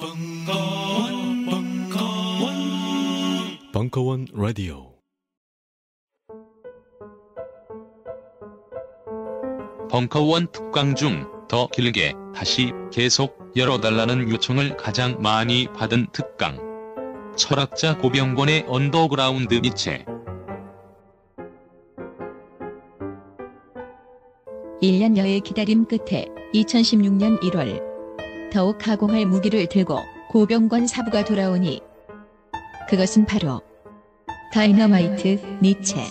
벙커원, 벙커원, 벙커원 라디오. 벙커원 특강 중 더 길게 다시 계속 열어달라는 요청을 가장 많이 받은 특강. 철학자 고병권의 언더그라운드 니체. 1년여의 기다림 끝에 2016년 1월 더욱 가공할 무기를 들고 고병권 사부가 돌아오니 그것은 바로 다이너마이트 니체.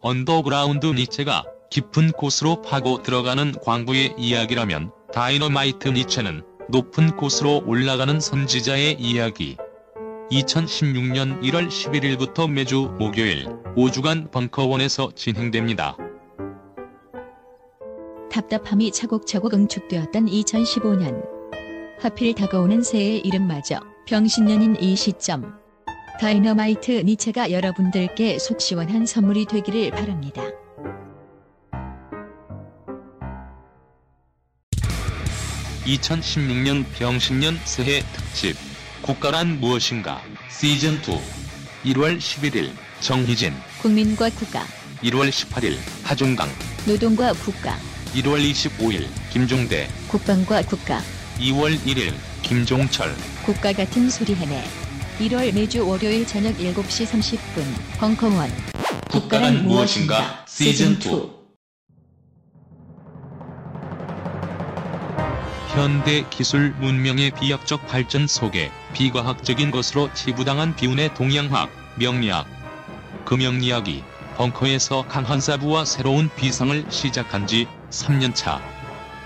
언더그라운드 니체가 깊은 곳으로 파고 들어가는 광부의 이야기라면 다이너마이트 니체는 높은 곳으로 올라가는 선지자의 이야기. 2016년 1월 11일부터 매주 목요일 5주간 벙커원에서 진행됩니다. 답답함이 차곡차곡 응축되었던 2015년. 하필 다가오는 새해의 이름마저 병신년인 이 시점. 다이너마이트 니체가 여러분들께 속 시원한 선물이 되기를 바랍니다. (2016년) 병신년 새해 특집. 국가란 무엇인가? 시즌 2 1월 11일 정희진. 국민과 국가, 1월 18일 하중강. 노동과 국가, 1월 25일 김종대 국방과 국가, 2월 1일 김종철. 국가 같은 소리 해내. 1월 매주 월요일 저녁 7시 30분 벙커원. 국가란 무엇인가? 시즌2 현대 기술 문명의 비약적 발전 속에 비과학적인 것으로 치부당한 비운의 동양학, 명리학. 그 명리학이 벙커에서 강한 사부와 새로운 비상을 시작한 지 3년차.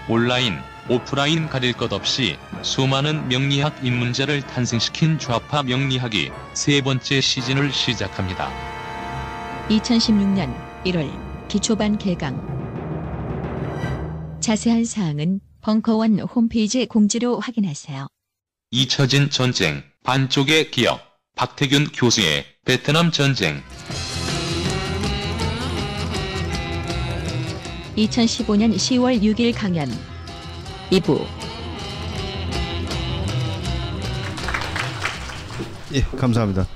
온라인, 오프라인 가릴 것 없이 수많은 명리학 입문자를 탄생시킨 좌파 명리학이 세 번째 시즌을 시작합니다. 2016년 1월 기초반 개강 자세한 사항은 벙커원 홈페이지 공지로 확인하세요. 잊혀진 전쟁, 반쪽의 기억, 박태균 교수의 베트남 전쟁, 2015년 10월 6일 강연 2부 예, 감사합니다.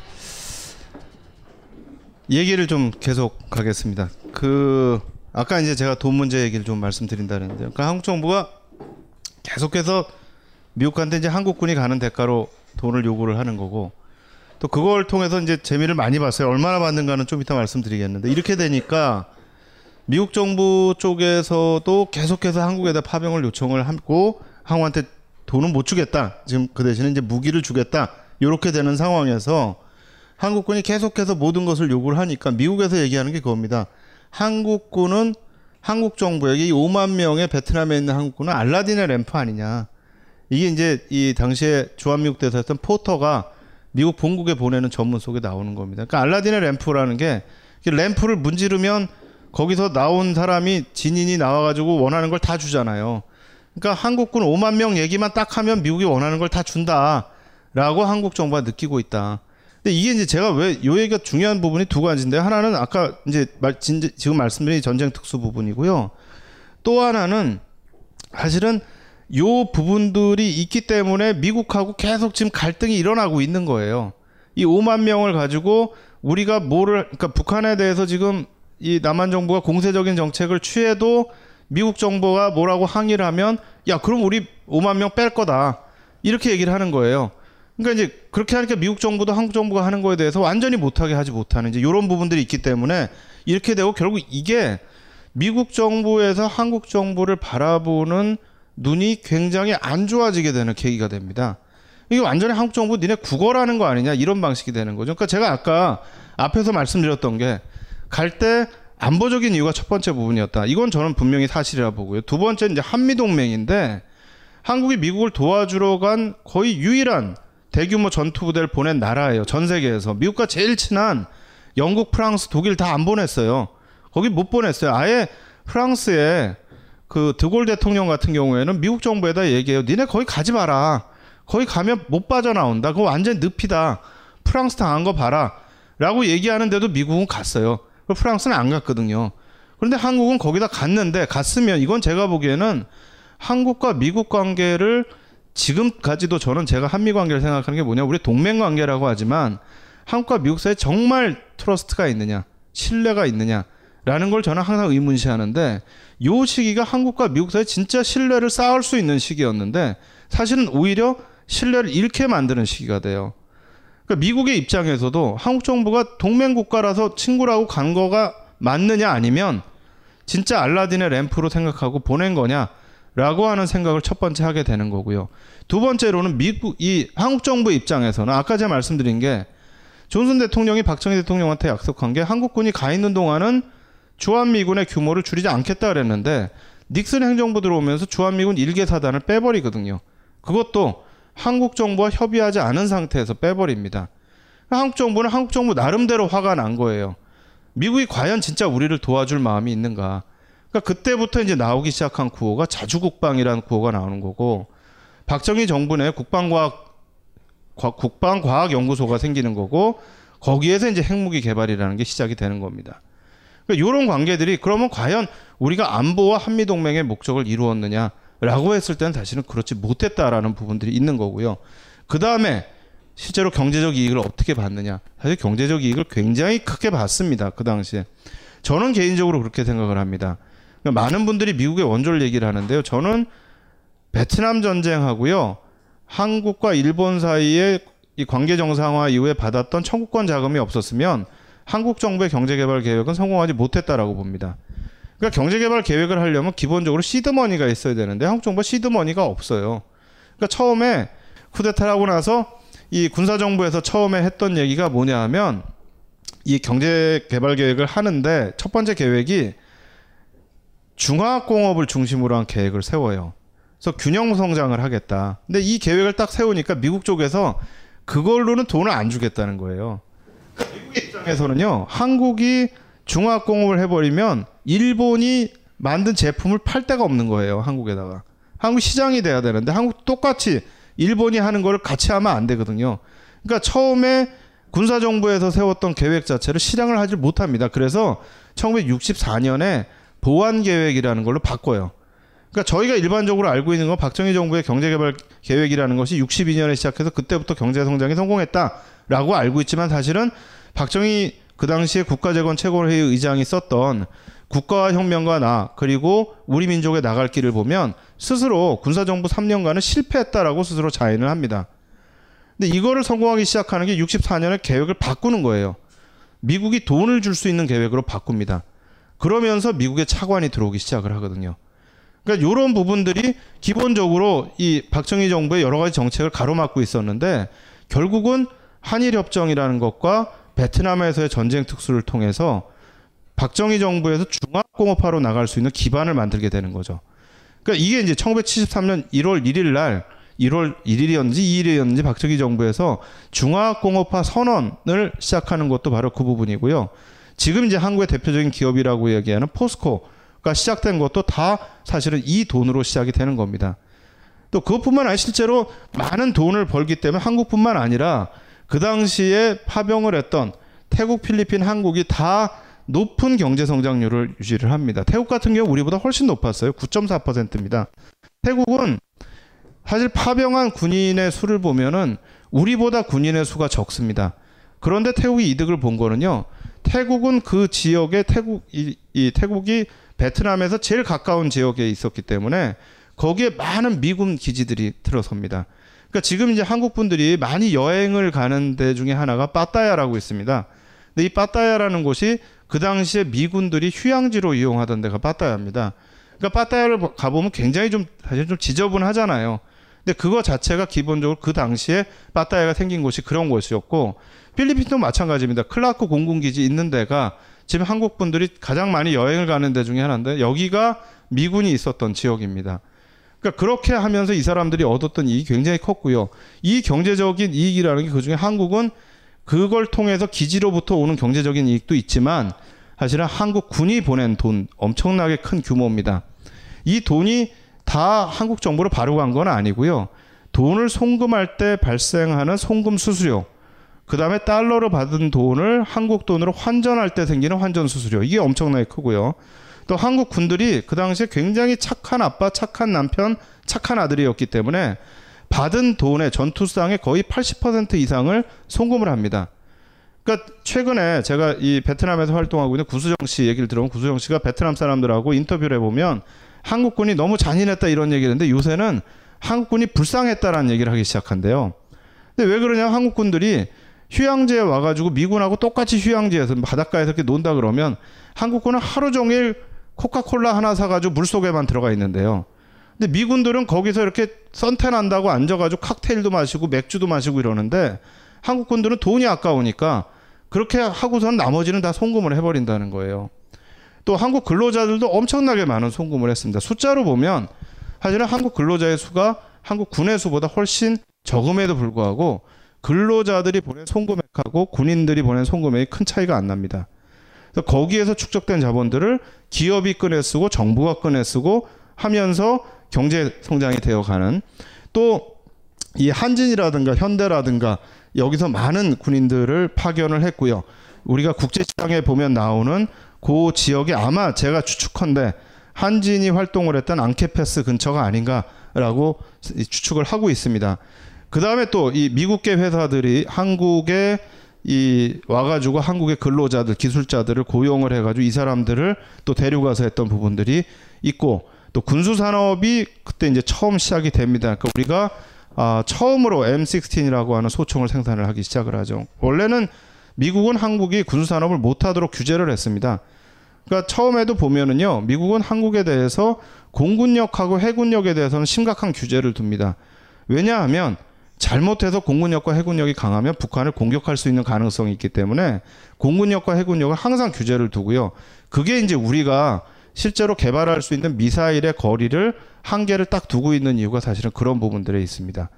얘기를 좀 계속 가겠습니다. 그 아까 이제 제가 돈 문제 얘기를 좀 말씀드린다는데요. 그러니까 한국 정부가 계속해서 미국한테 이제 한국군이 가는 대가로 돈을 요구를 하는 거고 또 그걸 통해서 이제 재미를 많이 봤어요. 얼마나 받는가는 좀 이따 말씀드리겠는데 이렇게 되니까 미국 정부 쪽에서도 계속해서 한국에다 파병을 요청을 하고 한국한테 돈은 못 주겠다. 지금 그 대신에 이제 무기를 주겠다. 이렇게 되는 상황에서 한국군이 계속해서 모든 것을 요구를 하니까 미국에서 얘기하는 게 그겁니다. 한국군은 한국 정부에게 이 5만 명의 베트남에 있는 한국군은 알라딘의 램프 아니냐. 이게 이제 이 당시에 주한미국 대사였던 포터가 미국 본국에 보내는 전문 속에 나오는 겁니다. 그러니까 알라딘의 램프라는 게 램프를 문지르면 거기서 나온 사람이 진인이 나와가지고 원하는 걸 다 주잖아요. 그러니까 한국군 5만 명 얘기만 딱 하면 미국이 원하는 걸 다 준다라고 한국 정부가 느끼고 있다. 근데 이게 이제 제가 왜 요 얘기가 중요한 부분이 두 가지인데 하나는 아까 이제 말, 진, 지금 말씀드린 전쟁 특수 부분이고요. 또 하나는 사실은 요 부분들이 있기 때문에 미국하고 계속 지금 갈등이 일어나고 있는 거예요. 이 5만 명을 가지고 우리가 뭐를 그러니까 북한에 대해서 지금 이 남한 정부가 공세적인 정책을 취해도 미국 정부가 뭐라고 항의를 하면 야 그럼 우리 5만 명 뺄 거다 이렇게 얘기를 하는 거예요. 그러니까 이제 그렇게 하니까 미국 정부도 한국 정부가 하는 거에 대해서 완전히 못하게 하지 못하는 이제 이런 부분들이 있기 때문에 이렇게 되고 결국 이게 미국 정부에서 한국 정부를 바라보는 눈이 굉장히 안 좋아지게 되는 계기가 됩니다. 이게 완전히 한국 정부 니네 국어라는 거 아니냐 이런 방식이 되는 거죠. 그러니까 제가 아까 앞에서 말씀드렸던 게 갈 때 안보적인 이유가 첫 번째 부분이었다. 이건 저는 분명히 사실이라 보고요. 두 번째 이제 한미 동맹인데 한국이 미국을 도와주러 간 거의 유일한 대규모 전투 부대를 보낸 나라예요. 전 세계에서 미국과 제일 친한 영국, 프랑스, 독일 다 안 보냈어요. 거기 못 보냈어요. 아예 프랑스에 그 드골 대통령 같은 경우에는 미국 정부에다 얘기해요. 니네 거기 가지 마라. 거기 가면 못 빠져나온다. 그거 완전 늪이다. 프랑스 당한 거 봐라. 라고 얘기하는데도 미국은 갔어요. 프랑스는 안 갔거든요. 그런데 한국은 거기다 갔는데 갔으면 이건 제가 보기에는 한국과 미국 관계를 지금까지도 저는 제가 한미 관계를 생각하는 게 뭐냐 우리 동맹 관계라고 하지만 한국과 미국 사이에 정말 트러스트가 있느냐 신뢰가 있느냐라는 걸 저는 항상 의문시하는데 요 시기가 한국과 미국 사이에 진짜 신뢰를 쌓을 수 있는 시기였는데 사실은 오히려 신뢰를 잃게 만드는 시기가 돼요. 그러니까 미국의 입장에서도 한국 정부가 동맹 국가라서 친구라고 간 거가 맞느냐 아니면 진짜 알라딘의 램프로 생각하고 보낸 거냐 라고 하는 생각을 첫 번째 하게 되는 거고요. 두 번째로는 미국 이 한국 정부 입장에서는 아까 제가 말씀드린 게 존슨 대통령이 박정희 대통령한테 약속한 게 한국군이 가 있는 동안은 주한미군의 규모를 줄이지 않겠다 그랬는데 닉슨 행정부 들어오면서 주한미군 일개 사단을 빼버리거든요. 그것도 한국 정부와 협의하지 않은 상태에서 빼버립니다. 한국 정부는 한국 정부 나름대로 화가 난 거예요. 미국이 과연 진짜 우리를 도와줄 마음이 있는가? 그러니까 그때부터 이제 나오기 시작한 구호가 자주국방이라는 구호가 나오는 거고 박정희 정부 내 국방과학 과- 국방과학연구소가 생기는 거고 거기에서 이제 핵무기 개발이라는 게 시작이 되는 겁니다. 그러니까 이런 관계들이 그러면 과연 우리가 안보와 한미 동맹의 목적을 이루었느냐 라고 했을 때는 사실은 그렇지 못했다라는 부분들이 있는 거고요. 그 다음에 실제로 경제적 이익을 어떻게 받느냐. 사실 경제적 이익을 굉장히 크게 받습니다. 그 당시에. 저는 개인적으로 그렇게 생각을 합니다. 그러니까 많은 분들이 미국의 원조를 얘기를 하는데요. 저는 베트남 전쟁하고요. 한국과 일본 사이에 이 관계 정상화 이후에 받았던 청구권 자금이 없었으면 한국 정부의 경제개발 계획은 성공하지 못했다라고 봅니다. 그러니까 경제개발 계획을 하려면 기본적으로 시드머니가 있어야 되는데 한국 정부가 시드머니가 없어요. 그러니까 처음에 쿠데타를 하고 나서 이 군사정부에서 처음에 했던 얘기가 뭐냐 하면 이 경제개발 계획을 하는데 첫 번째 계획이 중화학공업을 중심으로 한 계획을 세워요. 그래서 균형 성장을 하겠다. 근데 이 계획을 딱 세우니까 미국 쪽에서 그걸로는 돈을 안 주겠다는 거예요. 미국의 입장에서는요, 한국이 중화학공업을 해버리면 일본이 만든 제품을 팔 데가 없는 거예요, 한국에다가. 한국 시장이 돼야 되는데 한국 똑같이 일본이 하는 거를 같이 하면 안 되거든요. 그러니까 처음에 군사 정부에서 세웠던 계획 자체를 실행을 하지 못합니다. 그래서 1964년에 보완 계획이라는 걸로 바꿔요. 그러니까 저희가 일반적으로 알고 있는 건 박정희 정부의 경제개발 계획이라는 것이 62년에 시작해서 그때부터 경제 성장이 성공했다라고 알고 있지만 사실은 박정희 그 당시에 국가재건 최고회의 의장이 썼던 국가와 혁명과 나 그리고 우리 민족의 나갈 길을 보면 스스로 군사정부 3년간은 실패했다라고 스스로 자인을 합니다. 근데 이거를 성공하기 시작하는 게 64년에 계획을 바꾸는 거예요. 미국이 돈을 줄 수 있는 계획으로 바꿉니다. 그러면서 미국의 차관이 들어오기 시작을 하거든요. 그러니까 이런 부분들이 기본적으로 이 박정희 정부의 여러 가지 정책을 가로막고 있었는데 결국은 한일 협정이라는 것과 베트남에서의 전쟁 특수를 통해서 박정희 정부에서 중화공업화로 나갈 수 있는 기반을 만들게 되는 거죠. 그러니까 이게 이제 1973년 1월 1일 날 1월 1일이었는지 2일이었는지 박정희 정부에서 중화공업화 선언을 시작하는 것도 바로 그 부분이고요. 지금 이제 한국의 대표적인 기업이라고 얘기하는 포스코가 시작된 것도 다 사실은 이 돈으로 시작이 되는 겁니다. 또 그것뿐만 아니라 실제로 많은 돈을 벌기 때문에 한국뿐만 아니라 그 당시에 파병을 했던 태국, 필리핀, 한국이 다 높은 경제 성장률을 유지를 합니다. 태국 같은 경우 우리보다 훨씬 높았어요. 9.4%입니다. 태국은 사실 파병한 군인의 수를 보면은 우리보다 군인의 수가 적습니다. 그런데 태국이 이득을 본 거는요. 태국은 그 지역에 태국 이, 이 태국이 베트남에서 제일 가까운 지역에 있었기 때문에 거기에 많은 미군 기지들이 들어섭니다. 그러니까 지금 이제 한국 분들이 많이 여행을 가는 데 중에 하나가 빠따야라고 있습니다. 근데 이 빠따야라는 곳이 그 당시에 미군들이 휴양지로 이용하던 데가 빠따야입니다. 그러니까 빠따야를 가보면 굉장히 좀 사실 좀 지저분하잖아요. 근데 그거 자체가 기본적으로 그 당시에 빠따야가 생긴 곳이 그런 곳이었고 필리핀도 마찬가지입니다. 클라크 공군기지 있는 데가 지금 한국 분들이 가장 많이 여행을 가는 데 중에 하나인데 여기가 미군이 있었던 지역입니다. 그러니까 그렇게 하면서 이 사람들이 얻었던 이익이 굉장히 컸고요. 이 경제적인 이익이라는 게 그중에 한국은 그걸 통해서 기지로부터 오는 경제적인 이익도 있지만 사실은 한국 군이 보낸 돈 엄청나게 큰 규모입니다. 이 돈이 다 한국 정부로 바로 간 건 아니고요. 돈을 송금할 때 발생하는 송금 수수료, 그 다음에 달러로 받은 돈을 한국 돈으로 환전할 때 생기는 환전 수수료, 이게 엄청나게 크고요. 또 한국 군들이 그 당시에 굉장히 착한 아빠, 착한 남편, 착한 아들이었기 때문에 받은 돈의 전투상의 거의 80% 이상을 송금을 합니다. 그러니까 최근에 제가 이 베트남에서 활동하고 있는 구수정 씨 얘기를 들어보면 구수정 씨가 베트남 사람들하고 인터뷰를 해보면 한국군이 너무 잔인했다 이런 얘기를 했는데 요새는 한국군이 불쌍했다라는 얘기를 하기 시작한대요. 근데 왜 그러냐 한국군들이 휴양지에 와가지고 미군하고 똑같이 휴양지에서 바닷가에서 이렇게 논다 그러면 한국군은 하루 종일 코카콜라 하나 사가지고 물 속에만 들어가 있는데요. 근데 미군들은 거기서 이렇게 선탠 한다고 앉아가지고 칵테일도 마시고 맥주도 마시고 이러는데 한국군들은 돈이 아까우니까 그렇게 하고서는 나머지는 다 송금을 해버린다는 거예요. 또 한국 근로자들도 엄청나게 많은 송금을 했습니다. 숫자로 보면 사실은 한국 근로자의 수가 한국 군의 수보다 훨씬 적음에도 불구하고 근로자들이 보낸 송금액하고 군인들이 보낸 송금액이 큰 차이가 안 납니다. 그래서 거기에서 축적된 자본들을 기업이 꺼내 쓰고 정부가 꺼내 쓰고 하면서 경제 성장이 되어가는 또 이 한진이라든가 현대라든가 여기서 많은 군인들을 파견을 했고요. 우리가 국제 시장에 보면 나오는 그 지역이 아마 제가 추측컨대 한진이 활동을 했던 앙케패스 근처가 아닌가라고 추측을 하고 있습니다. 그 다음에 또 이 미국계 회사들이 한국에 이 와가지고 한국의 근로자들, 기술자들을 고용을 해가지고 이 사람들을 또 데려가서 했던 부분들이 있고 또 군수 산업이 그때 이제 처음 시작이 됩니다. 그러니까 우리가 아, 처음으로 M16이라고 하는 소총을 생산을 하기 시작을 하죠. 원래는 미국은 한국이 군수 산업을 못하도록 규제를 했습니다. 그러니까 처음에도 보면은요, 미국은 한국에 대해서 공군력하고 해군력에 대해서는 심각한 규제를 둡니다. 왜냐하면 잘못해서 공군력과 해군력이 강하면 북한을 공격할 수 있는 가능성이 있기 때문에 공군력과 해군력을 항상 규제를 두고요. 그게 이제 우리가 실제로 개발할 수 있는 미사일의 거리를 한계를 딱 두고 있는 이유가 사실은 그런 부분들에 있습니다.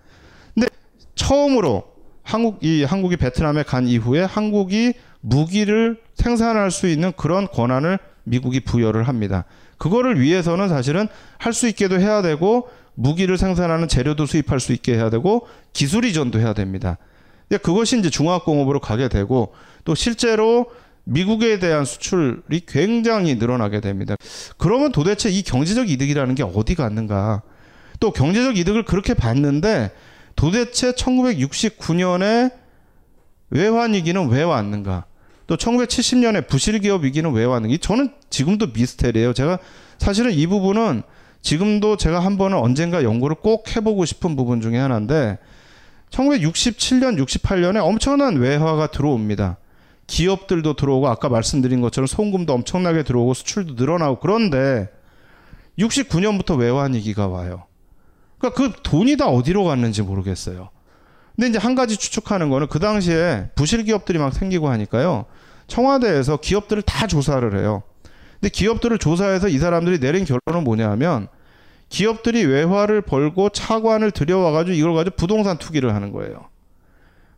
근데 처음으로 한국 이 한국이 베트남에 간 이후에 한국이 무기를 생산할 수 있는 그런 권한을 미국이 부여를 합니다. 그거를 위해서는 사실은 할 수 있게도 해야 되고 무기를 생산하는 재료도 수입할 수 있게 해야 되고 기술 이전도 해야 됩니다. 그것이 이제 중화공업으로 가게 되고 또 실제로 미국에 대한 수출이 굉장히 늘어나게 됩니다. 그러면 도대체 이 경제적 이득이라는 게 어디 갔는가? 또 경제적 이득을 그렇게 봤는데 도대체 1969년에 외환 위기는 왜 왔는가? 또 1970년에 부실 기업 위기는 왜 왔는가? 저는 지금도 미스테리예요. 제가 사실은 이 부분은 지금도 제가 한 번은 언젠가 연구를 꼭 해보고 싶은 부분 중에 하나인데 1967년, 68년에 엄청난 외화가 들어옵니다. 기업들도 들어오고 아까 말씀드린 것처럼 송금도 엄청나게 들어오고 수출도 늘어나고 그런데 69년부터 외환 위기가 와요. 그러니까 그 돈이 다 어디로 갔는지 모르겠어요. 근데 이제 한 가지 추측하는 거는 그 당시에 부실 기업들이 막 생기고 하니까요. 청와대에서 기업들을 다 조사를 해요. 근데 기업들을 조사해서 이 사람들이 내린 결론은 뭐냐 하면 기업들이 외화를 벌고 차관을 들여와가지고 이걸 가지고 부동산 투기를 하는 거예요.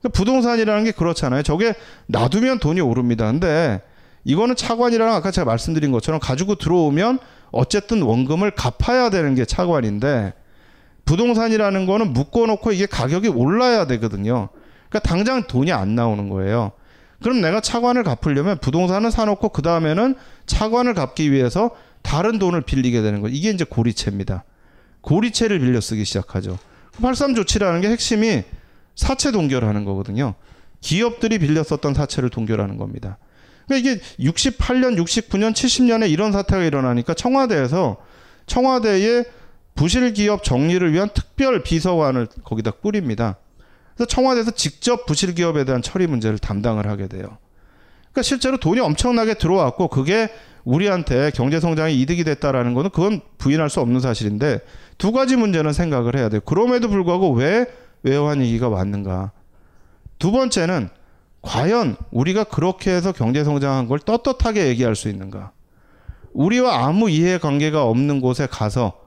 그러니까 부동산이라는 게 그렇잖아요. 저게 놔두면 돈이 오릅니다. 근데 이거는 차관이라는 아까 제가 말씀드린 것처럼 가지고 들어오면 어쨌든 원금을 갚아야 되는 게 차관인데 부동산이라는 거는 묶어놓고 이게 가격이 올라야 되거든요. 그러니까 당장 돈이 안 나오는 거예요. 그럼 내가 차관을 갚으려면 부동산을 사놓고 그 다음에는 차관을 갚기 위해서 다른 돈을 빌리게 되는 거예요. 이게 이제 고리채입니다. 고리채를 빌려 쓰기 시작하죠. 83 조치라는 게 핵심이 사채 동결하는 거거든요. 기업들이 빌렸었던 사채를 동결하는 겁니다. 그러니까 이게 68년, 69년, 70년에 이런 사태가 일어나니까 청와대에서 청와대의 부실 기업 정리를 위한 특별 비서관을 거기다 꾸립니다. 그래서 청와대에서 직접 부실 기업에 대한 처리 문제를 담당을 하게 돼요. 그러니까 실제로 돈이 엄청나게 들어왔고 그게 우리한테 경제 성장에 이득이 됐다라는 거는 그건 부인할 수 없는 사실인데 두 가지 문제는 생각을 해야 돼요. 그럼에도 불구하고 왜 외환 위기가 왔는가? 두 번째는 과연 우리가 그렇게 해서 경제 성장한 걸 떳떳하게 얘기할 수 있는가? 우리와 아무 이해 관계가 없는 곳에 가서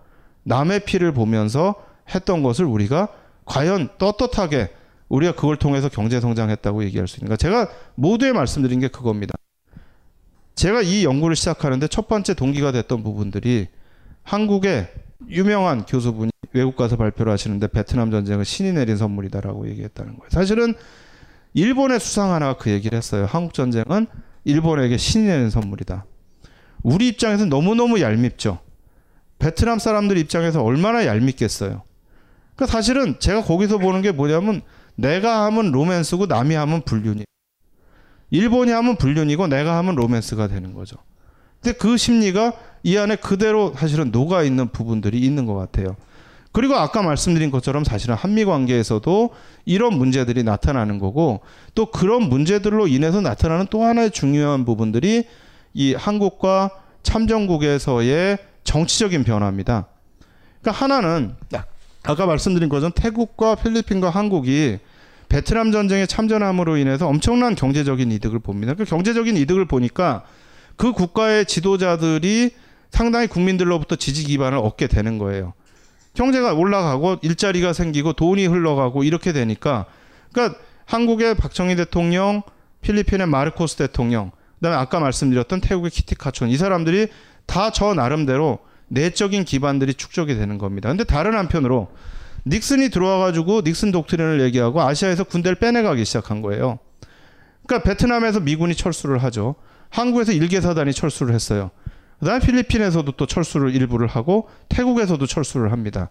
남의 피를 보면서 했던 것을 우리가 과연 떳떳하게 우리가 그걸 통해서 경제 성장했다고 얘기할 수 있는가? 제가 모두에 말씀드린 게 그겁니다. 제가 이 연구를 시작하는데 첫 번째 동기가 됐던 부분들이 한국의 유명한 교수분이 외국 가서 발표를 하시는데 베트남 전쟁은 신이 내린 선물이다라고 얘기했다는 거예요. 사실은 일본의 수상 하나가 그 얘기를 했어요. 한국 전쟁은 일본에게 신이 내린 선물이다. 우리 입장에서 너무너무 얄밉죠. 베트남 사람들 입장에서 얼마나 얄밉겠어요. 그러니까 사실은 제가 거기서 보는 게 뭐냐면 내가 하면 로맨스고 남이 하면 불륜이. 일본이 하면 불륜이고 내가 하면 로맨스가 되는 거죠. 근데 그 심리가 이 안에 그대로 사실은 녹아 있는 부분들이 있는 것 같아요. 그리고 아까 말씀드린 것처럼 사실은 한미 관계에서도 이런 문제들이 나타나는 거고 또 그런 문제들로 인해서 나타나는 또 하나의 중요한 부분들이 이 한국과 참전국에서의 정치적인 변화입니다. 그러니까 하나는 아까 말씀드린 것처럼 태국과 필리핀과 한국이 베트남 전쟁에 참전함으로 인해서 엄청난 경제적인 이득을 봅니다. 그 경제적인 이득을 보니까 그 국가의 지도자들이 상당히 국민들로부터 지지 기반을 얻게 되는 거예요. 경제가 올라가고 일자리가 생기고 돈이 흘러가고 이렇게 되니까 그러니까 한국의 박정희 대통령, 필리핀의 마르코스 대통령, 그다음에 아까 말씀드렸던 태국의 키티카촌 이 사람들이 다 저 나름대로 내적인 기반들이 축적이 되는 겁니다. 근데 다른 한편으로 닉슨이 들어와 가지고 닉슨 독트린을 얘기하고 아시아에서 군대를 빼내가기 시작한 거예요. 그러니까 베트남에서 미군이 철수를 하죠. 한국에서 일개 사단이 철수를 했어요. 그다음에 필리핀에서도 또 철수를 일부를 하고 태국에서도 철수를 합니다.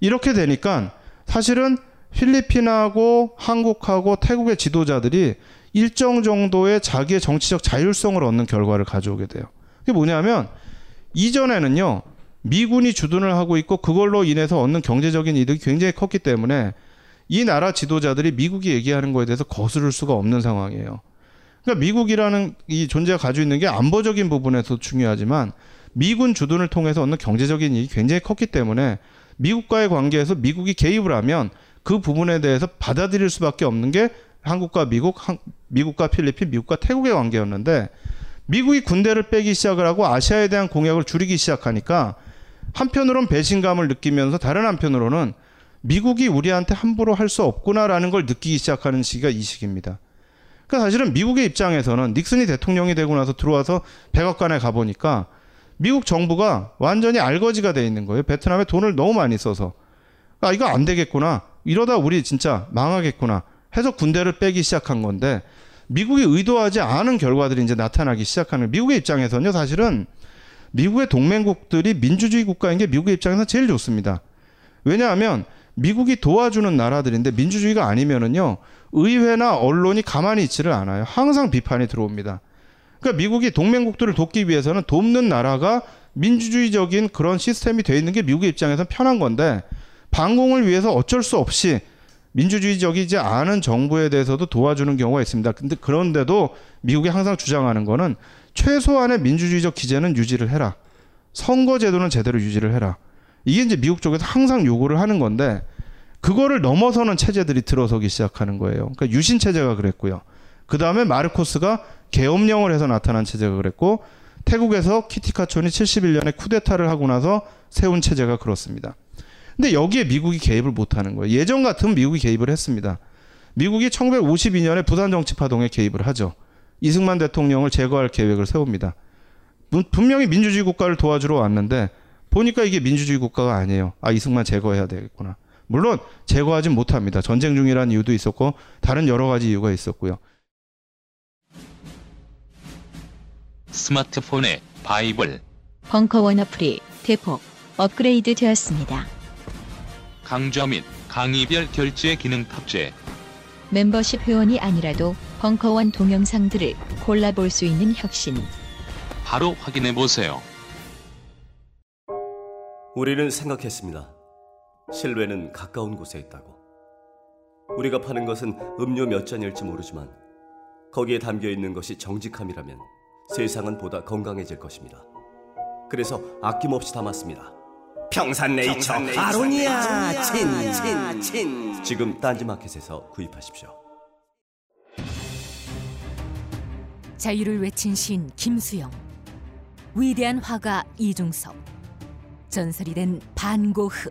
이렇게 되니까 사실은 필리핀하고 한국하고 태국의 지도자들이 일정 정도의 자기의 정치적 자율성을 얻는 결과를 가져오게 돼요. 그게 뭐냐면 이전에는요. 미군이 주둔을 하고 있고 그걸로 인해서 얻는 경제적인 이득이 굉장히 컸기 때문에 이 나라 지도자들이 미국이 얘기하는 거에 대해서 거스를 수가 없는 상황이에요. 그러니까 미국이라는 이 존재가 가지고 있는 게 안보적인 부분에서 중요하지만 미군 주둔을 통해서 얻는 경제적인 이익이 굉장히 컸기 때문에 미국과의 관계에서 미국이 개입을 하면 그 부분에 대해서 받아들일 수밖에 없는 게 한국과 미국, 한, 미국과 필리핀, 미국과 태국의 관계였는데 미국이 군대를 빼기 시작을 하고 아시아에 대한 공약을 줄이기 시작하니까 한편으로는 배신감을 느끼면서 다른 한편으로는 미국이 우리한테 함부로 할 수 없구나라는 걸 느끼기 시작하는 시기가 이 시기입니다. 그러니까 사실은 미국의 입장에서는 닉슨이 대통령이 되고 나서 들어와서 백악관에 가보니까 미국 정부가 완전히 알거지가 돼 있는 거예요. 베트남에 돈을 너무 많이 써서. 아, 이거 안 되겠구나. 이러다 우리 진짜 망하겠구나. 해서 군대를 빼기 시작한 건데 미국이 의도하지 않은 결과들이 이제 나타나기 시작하는 미국의 입장에서는요, 사실은 미국의 동맹국들이 민주주의 국가인 게 미국의 입장에서 제일 좋습니다. 왜냐하면 미국이 도와주는 나라들인데 민주주의가 아니면은요, 의회나 언론이 가만히 있지를 않아요. 항상 비판이 들어옵니다. 그러니까 미국이 동맹국들을 돕기 위해서는 돕는 나라가 민주주의적인 그런 시스템이 돼 있는 게 미국의 입장에서 편한 건데 방공을 위해서 어쩔 수 없이 민주주의적이지 않은 정부에 대해서도 도와주는 경우가 있습니다. 근데 그런데도 미국이 항상 주장하는 거는 최소한의 민주주의적 기제는 유지를 해라. 선거 제도는 제대로 유지를 해라. 이게 이제 미국 쪽에서 항상 요구를 하는 건데 그거를 넘어서는 체제들이 들어서기 시작하는 거예요. 그러니까 유신 체제가 그랬고요. 그 다음에 마르코스가 계엄령을 해서 나타난 체제가 그랬고 태국에서 키티카촌이 71년에 쿠데타를 하고 나서 세운 체제가 그렇습니다. 근데 여기에 미국이 개입을 못하는 거예요. 예전 같으면 미국이 개입을 했습니다. 미국이 1952년에 부산 정치 파동에 개입을 하죠. 이승만 대통령을 제거할 계획을 세웁니다. 분명히 민주주의 국가를 도와주러 왔는데 보니까 이게 민주주의 국가가 아니에요. 아 이승만 제거해야 되겠구나. 물론 제거하진 못합니다. 전쟁 중이라는 이유도 있었고 다른 여러 가지 이유가 있었고요. 스마트폰에 바이블, 벙커원 어플이 대폭 업그레이드 되었습니다. 강좌 및 강의별 결제 기능 탑재. 멤버십 회원이 아니라도 벙커원 동영상들을 골라볼 수 있는 혁신. 바로 확인해 보세요. 우리는 생각했습니다. 실외는 가까운 곳에 있다고. 우리가 파는 것은 음료 몇 잔일지 모르지만 거기에 담겨 있는 것이 정직함이라면 세상은 보다 건강해질 것입니다. 그래서 아낌없이 담았습니다. 평산네이처, 아로니아 친친친 지금 딴지마켓에서 구입하십시오. 자유를 외친 시인 김수영, 위대한 화가 이중섭, 전설이 된 반고흐.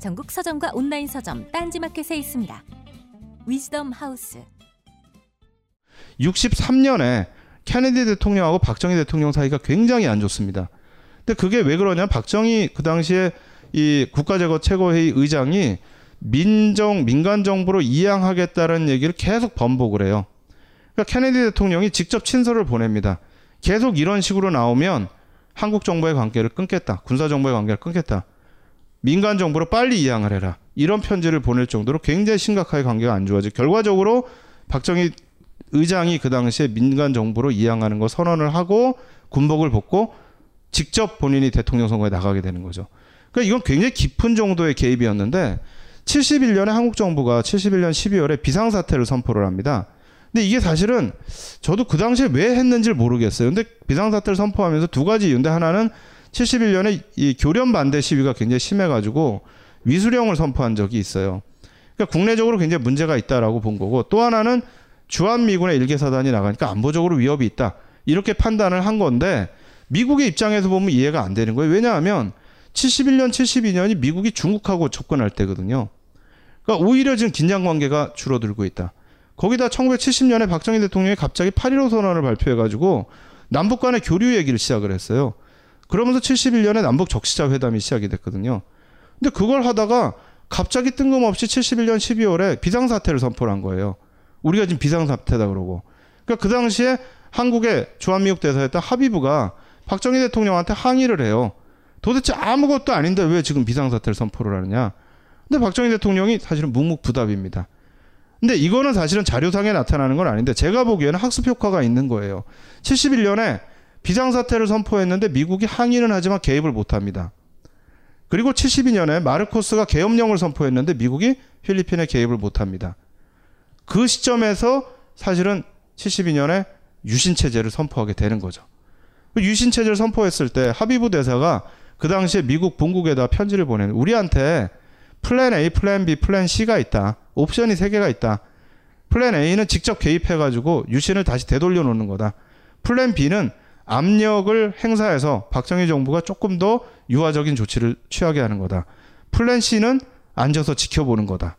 전국 서점과 온라인 서점 딴지마켓에 있습니다. 위즈덤 하우스 63년에 케네디 대통령하고 박정희 대통령 사이가 굉장히 안 좋습니다. 근데 그게 왜 그러냐? 박정희 그 당시에 이 국가제거 최고회의 의장이 민정 민간 정부로 이양하겠다는 얘기를 계속 번복을 해요. 그러니까 케네디 대통령이 직접 친서를 보냅니다. 계속 이런 식으로 나오면 한국 정부의 관계를 끊겠다. 군사 정부의 관계를 끊겠다. 민간 정부로 빨리 이양을 해라. 이런 편지를 보낼 정도로 굉장히 심각하게 관계가 안 좋아져. 결과적으로 박정희 의장이 그 당시에 민간 정부로 이양하는 거 선언을 하고 군복을 벗고 직접 본인이 대통령 선거에 나가게 되는 거죠. 그러니까 이건 굉장히 깊은 정도의 개입이었는데 71년에 한국 정부가 71년 12월에 비상사태를 선포를 합니다. 근데 이게 사실은 저도 그 당시에 왜 했는지를 모르겠어요. 근데 비상사태를 선포하면서 두 가지 이유인데 하나는 71년에 이 교련 반대 시위가 굉장히 심해가지고 위수령을 선포한 적이 있어요. 그러니까 국내적으로 굉장히 문제가 있다라고 본 거고 또 하나는 주한미군의 일개 사단이 나가니까 안보적으로 위협이 있다 이렇게 판단을 한 건데 미국의 입장에서 보면 이해가 안 되는 거예요. 왜냐하면 71년, 72년이 미국이 중국하고 접근할 때거든요. 그러니까 오히려 지금 긴장 관계가 줄어들고 있다. 거기다 1970년에 박정희 대통령이 갑자기 8.15 선언을 발표해가지고 남북 간의 교류 얘기를 시작을 했어요. 그러면서 71년에 남북 적시자 회담이 시작이 됐거든요. 근데 그걸 하다가 갑자기 뜬금없이 71년 12월에 비상사태를 선포를 한 거예요. 우리가 지금 비상사태다 그러고. 그러니까 그 당시에 한국의 주한미국 대사였던 하비브가 박정희 대통령한테 항의를 해요. 도대체 아무것도 아닌데 왜 지금 비상사태를 선포를 하느냐. 근데 박정희 대통령이 사실은 묵묵부답입니다. 근데 이거는 사실은 자료상에 나타나는 건 아닌데 제가 보기에는 학습 효과가 있는 거예요. 71년에 비상사태를 선포했는데 미국이 항의는 하지만 개입을 못 합니다. 그리고 72년에 마르코스가 계엄령을 선포했는데 미국이 필리핀에 개입을 못 합니다. 그 시점에서 사실은 72년에 유신체제를 선포하게 되는 거죠. 그 유신체제를 선포했을 때 하비브 대사가 그 당시에 미국 본국에다 편지를 보내는 우리한테 플랜 A, 플랜 B, 플랜 C가 있다. 옵션이 세 개가 있다. 플랜 A는 직접 개입해가지고 유신을 다시 되돌려 놓는 거다. 플랜 B는 압력을 행사해서 박정희 정부가 조금 더 유화적인 조치를 취하게 하는 거다. 플랜 C는 앉아서 지켜보는 거다.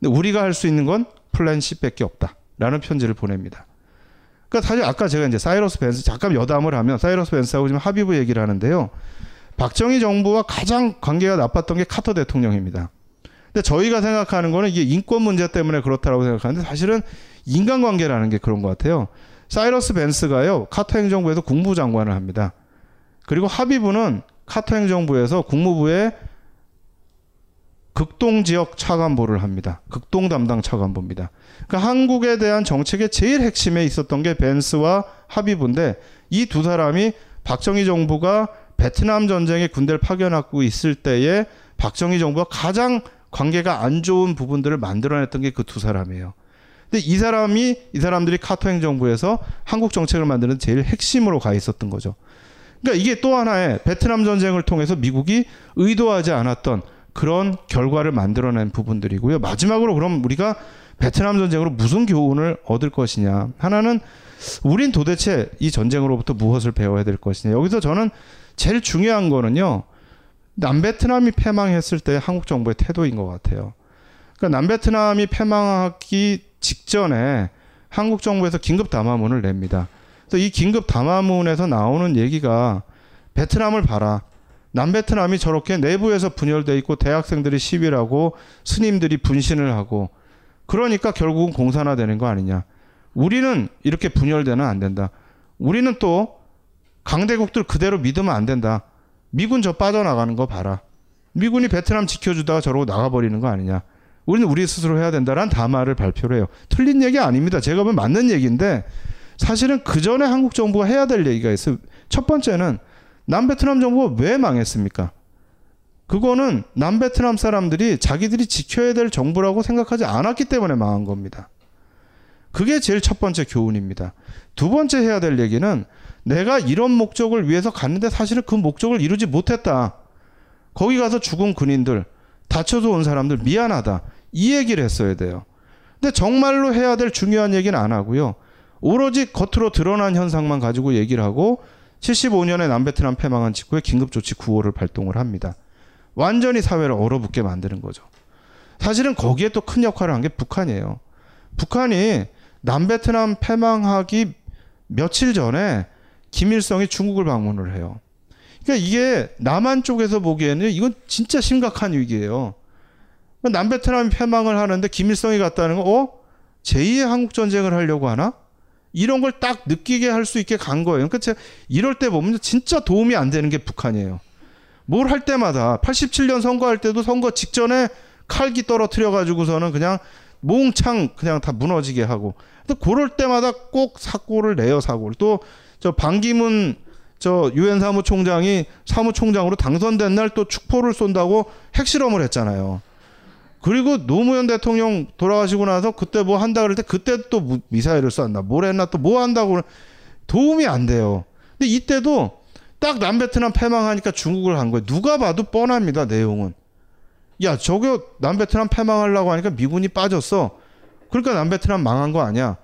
근데 우리가 할 수 있는 건 플랜 C밖에 없다. 라는 편지를 보냅니다. 그러니까 사실 아까 제가 이제 사이러스 밴스 잠깐 여담을 하면 사이러스 밴스하고 지금 하비브 얘기를 하는데요. 박정희 정부와 가장 관계가 나빴던 게 카터 대통령입니다. 근데 저희가 생각하는 거는 이게 인권 문제 때문에 그렇다라고 생각하는데 사실은 인간관계라는 게 그런 것 같아요. 사이러스 벤스가요 카터 행정부에서 국무장관을 합니다. 그리고 하비브는 카터 행정부에서 국무부의 극동 지역 차관보를 합니다. 극동 담당 차관보입니다. 그러니까 한국에 대한 정책의 제일 핵심에 있었던 게 벤스와 하비브인데 이 두 사람이 박정희 정부가 베트남 전쟁에 군대를 파견하고 있을 때에 박정희 정부가 가장 관계가 안 좋은 부분들을 만들어냈던 게 그 두 사람이에요. 근데 이 사람이 이 사람들이 카토 행정부에서 한국 정책을 만드는 제일 핵심으로 가 있었던 거죠. 그러니까 이게 또 하나의 베트남 전쟁을 통해서 미국이 의도하지 않았던 그런 결과를 만들어낸 부분들이고요. 마지막으로 그럼 우리가 베트남 전쟁으로 무슨 교훈을 얻을 것이냐. 하나는 우린 도대체 이 전쟁으로부터 무엇을 배워야 될 것이냐. 여기서 저는 제일 중요한 거는요. 남베트남이 패망했을 때 한국 정부의 태도인 것 같아요. 그러니까 남베트남이 패망하기 직전에 한국 정부에서 긴급 담화문을 냅니다. 그래서 이 긴급 담화문에서 나오는 얘기가 베트남을 봐라. 남베트남이 저렇게 내부에서 분열돼 있고 대학생들이 시위를 하고 스님들이 분신을 하고 그러니까 결국은 공산화되는 거 아니냐. 우리는 이렇게 분열되는 안 된다. 우리는 또 강대국들 그대로 믿으면 안 된다. 미군 저 빠져나가는 거 봐라. 미군이 베트남 지켜주다가 저러고 나가버리는 거 아니냐. 우리는 우리 스스로 해야 된다라는 담화를 발표를 해요. 틀린 얘기 아닙니다. 제가 보면 맞는 얘기인데 사실은 그 전에 한국 정부가 해야 될 얘기가 있어요. 첫 번째는 남베트남 정부가 왜 망했습니까? 그거는 남베트남 사람들이 자기들이 지켜야 될 정부라고 생각하지 않았기 때문에 망한 겁니다. 그게 제일 첫 번째 교훈입니다. 두 번째 해야 될 얘기는 내가 이런 목적을 위해서 갔는데 사실은 그 목적을 이루지 못했다. 거기 가서 죽은 군인들, 다쳐서 온 사람들 미안하다. 이 얘기를 했어야 돼요. 근데 정말로 해야 될 중요한 얘기는 안 하고요. 오로지 겉으로 드러난 현상만 가지고 얘기를 하고 75년에 남베트남 패망한 직후에 긴급조치 9호를 발동을 합니다. 완전히 사회를 얼어붙게 만드는 거죠. 사실은 거기에 또 큰 역할을 한 게 북한이에요. 북한이 남베트남 패망하기 며칠 전에 김일성이 중국을 방문을 해요. 그러니까 이게 남한 쪽에서 보기에는 이건 진짜 심각한 위기예요. 남베트남이 패망을 하는데 김일성이 갔다는 거, 어? 제2의 한국 전쟁을 하려고 하나? 이런 걸 딱 느끼게 할 수 있게 간 거예요. 그러니까 이럴 때 보면 진짜 도움이 안 되는 게 북한이에요. 뭘 할 때마다 87년 선거할 때도 선거 직전에 칼기 떨어뜨려 가지고서는 그냥 몽창 그냥 다 무너지게 하고. 그럴 때마다 꼭 사고를 내요, 사고를. 또 저 반기문 저 유엔 사무총장이 사무총장으로 당선된 날 또 축포를 쏜다고 핵실험을 했잖아요. 그리고 노무현 대통령 돌아가시고 나서 그때 뭐 한다 그럴 때 그때 또 무- 미사일을 쐈나 뭘 했나 또 뭐 한다고 도움이 안 돼요. 근데 이때도 딱 남베트남 패망하니까 중국을 한 거예요. 누가 봐도 뻔합니다. 내용은. 야 저게 남베트남 패망하려고 하니까 미군이 빠졌어. 그러니까 남베트남 망한 거 아니야.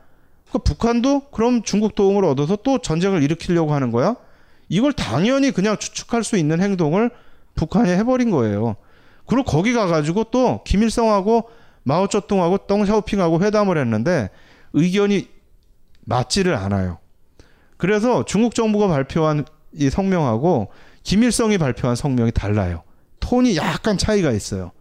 그러니까 북한도 그럼 중국 도움을 얻어서 또 전쟁을 일으키려고 하는 거야? 이걸 당연히 그냥 추측할 수 있는 행동을 북한이 해버린 거예요. 그리고 거기 가가지고 또 김일성하고 마오쩌둥하고 덩샤오핑하고 회담을 했는데 의견이 맞지를 않아요. 그래서 중국 정부가 발표한 이 성명하고 김일성이 발표한 성명이 달라요. 톤이 약간 차이가 있어요.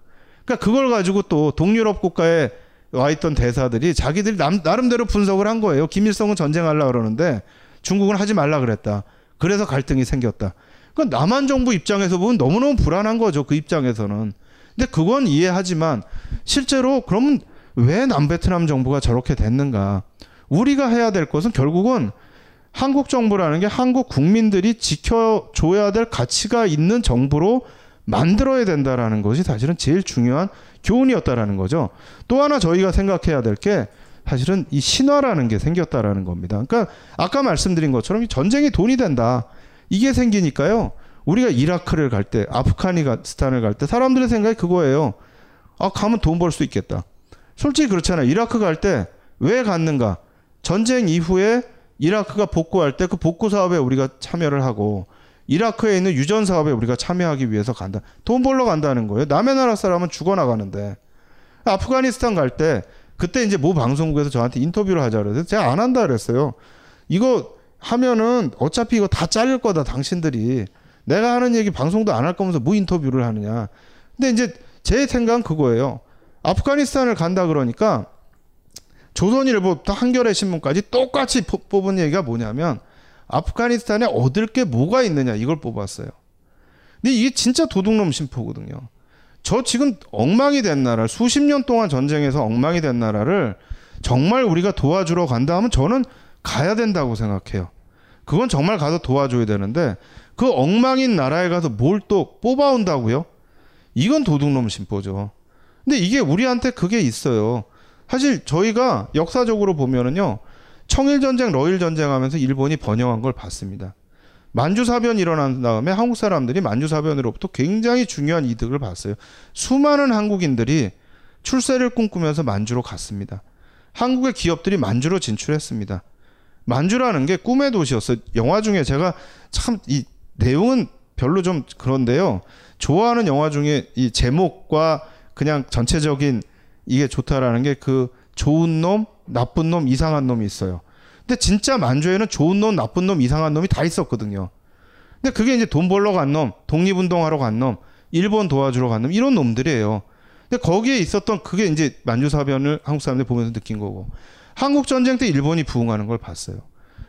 그러니까 그걸 가지고 또 동유럽 국가에 와 있던 대사들이 자기들이 남, 나름대로 분석을 한 거예요. 김일성은 전쟁하려고 그러는데 중국은 하지 말라 그랬다. 그래서 갈등이 생겼다. 그러니까 남한 정부 입장에서 보면 너무너무 불안한 거죠. 그 입장에서는. 근데 그건 이해하지만 실제로 그러면 왜 남베트남 정부가 저렇게 됐는가? 우리가 해야 될 것은 결국은 한국 정부라는 게 한국 국민들이 지켜줘야 될 가치가 있는 정부로 만들어야 된다라는 것이 사실은 제일 중요한 교훈이었다라는 거죠. 또 하나 저희가 생각해야 될 게 사실은 이 신화라는 게 생겼다라는 겁니다. 그러니까 아까 말씀드린 것처럼 이 전쟁이 돈이 된다. 이게 생기니까요. 우리가 이라크를 갈 때, 아프가니스탄을 갈 때 사람들의 생각이 그거예요. 아, 가면 돈 벌 수 있겠다. 솔직히 그렇잖아요. 이라크 갈 때 왜 갔는가? 전쟁 이후에 이라크가 복구할 때 그 복구 사업에 우리가 참여를 하고 이라크에 있는 유전 사업에 우리가 참여하기 위해서 간다. 돈 벌러 간다는 거예요. 남의 나라 사람은 죽어나가는데. 아프가니스탄 갈 때 그때 이제 모 방송국에서 저한테 인터뷰를 하자 그래서 제가 안 한다 그랬어요. 이거 하면은 어차피 이거 다 잘릴 거다 당신들이. 내가 하는 얘기 방송도 안 할 거면서 뭐 인터뷰를 하느냐. 근데 이제 제 생각은 그거예요. 아프가니스탄을 간다 그러니까 조선일보부터 한겨레 신문까지 똑같이 포- 뽑은 얘기가 뭐냐면 아프가니스탄에 얻을 게 뭐가 있느냐 이걸 뽑았어요. 근데 이게 진짜 도둑놈 심포거든요. 저 지금 엉망이 된 나라, 수십 년 동안 전쟁에서 엉망이 된 나라를 정말 우리가 도와주러 간다 하면 저는 가야 된다고 생각해요. 그건 정말 가서 도와줘야 되는데 그 엉망인 나라에 가서 뭘 또 뽑아온다고요? 이건 도둑놈 심보죠. 근데 이게 우리한테 그게 있어요. 사실 저희가 역사적으로 보면은요. 청일 전쟁, 러일 전쟁 하면서 일본이 번영한 걸 봤습니다. 만주 사변이 일어난 다음에 한국 사람들이 만주 사변으로부터 굉장히 중요한 이득을 봤어요. 수많은 한국인들이 출세를 꿈꾸면서 만주로 갔습니다. 한국의 기업들이 만주로 진출했습니다. 만주라는 게 꿈의 도시였어요. 영화 중에 제가 참 이 내용은 별로 좀 그런데요. 좋아하는 영화 중에 이 제목과 그냥 전체적인 이게 좋다라는 게 그 좋은 놈, 나쁜 놈, 이상한 놈이 있어요. 근데 진짜 만주에는 좋은 놈, 나쁜 놈, 이상한 놈이 다 있었거든요. 근데 그게 이제 돈 벌러 간 놈, 독립운동하러 간 놈, 일본 도와주러 간 놈, 이런 놈들이에요. 근데 거기에 있었던 그게 이제 만주사변을 한국 사람들이 보면서 느낀 거고. 한국 전쟁 때 일본이 부흥하는 걸 봤어요.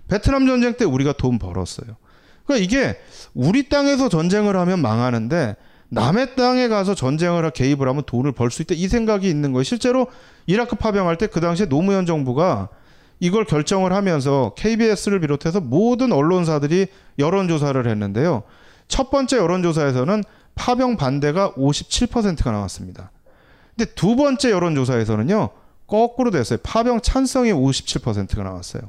베트남 전쟁 때 우리가 돈 벌었어요. 그러니까 이게 우리 땅에서 전쟁을 하면 망하는데 남의 땅에 가서 전쟁을 하- 개입을 하면 돈을 벌 수 있다 이 생각이 있는 거예요. 실제로 이라크 파병할 때 그 당시에 노무현 정부가 이걸 결정을 하면서 KBS를 비롯해서 모든 언론사들이 여론조사를 했는데요. 첫 번째 여론조사에서는 파병 반대가 57%가 나왔습니다. 근데 두 번째 여론조사에서는요, 거꾸로 됐어요. 파병 찬성이 57%가 나왔어요.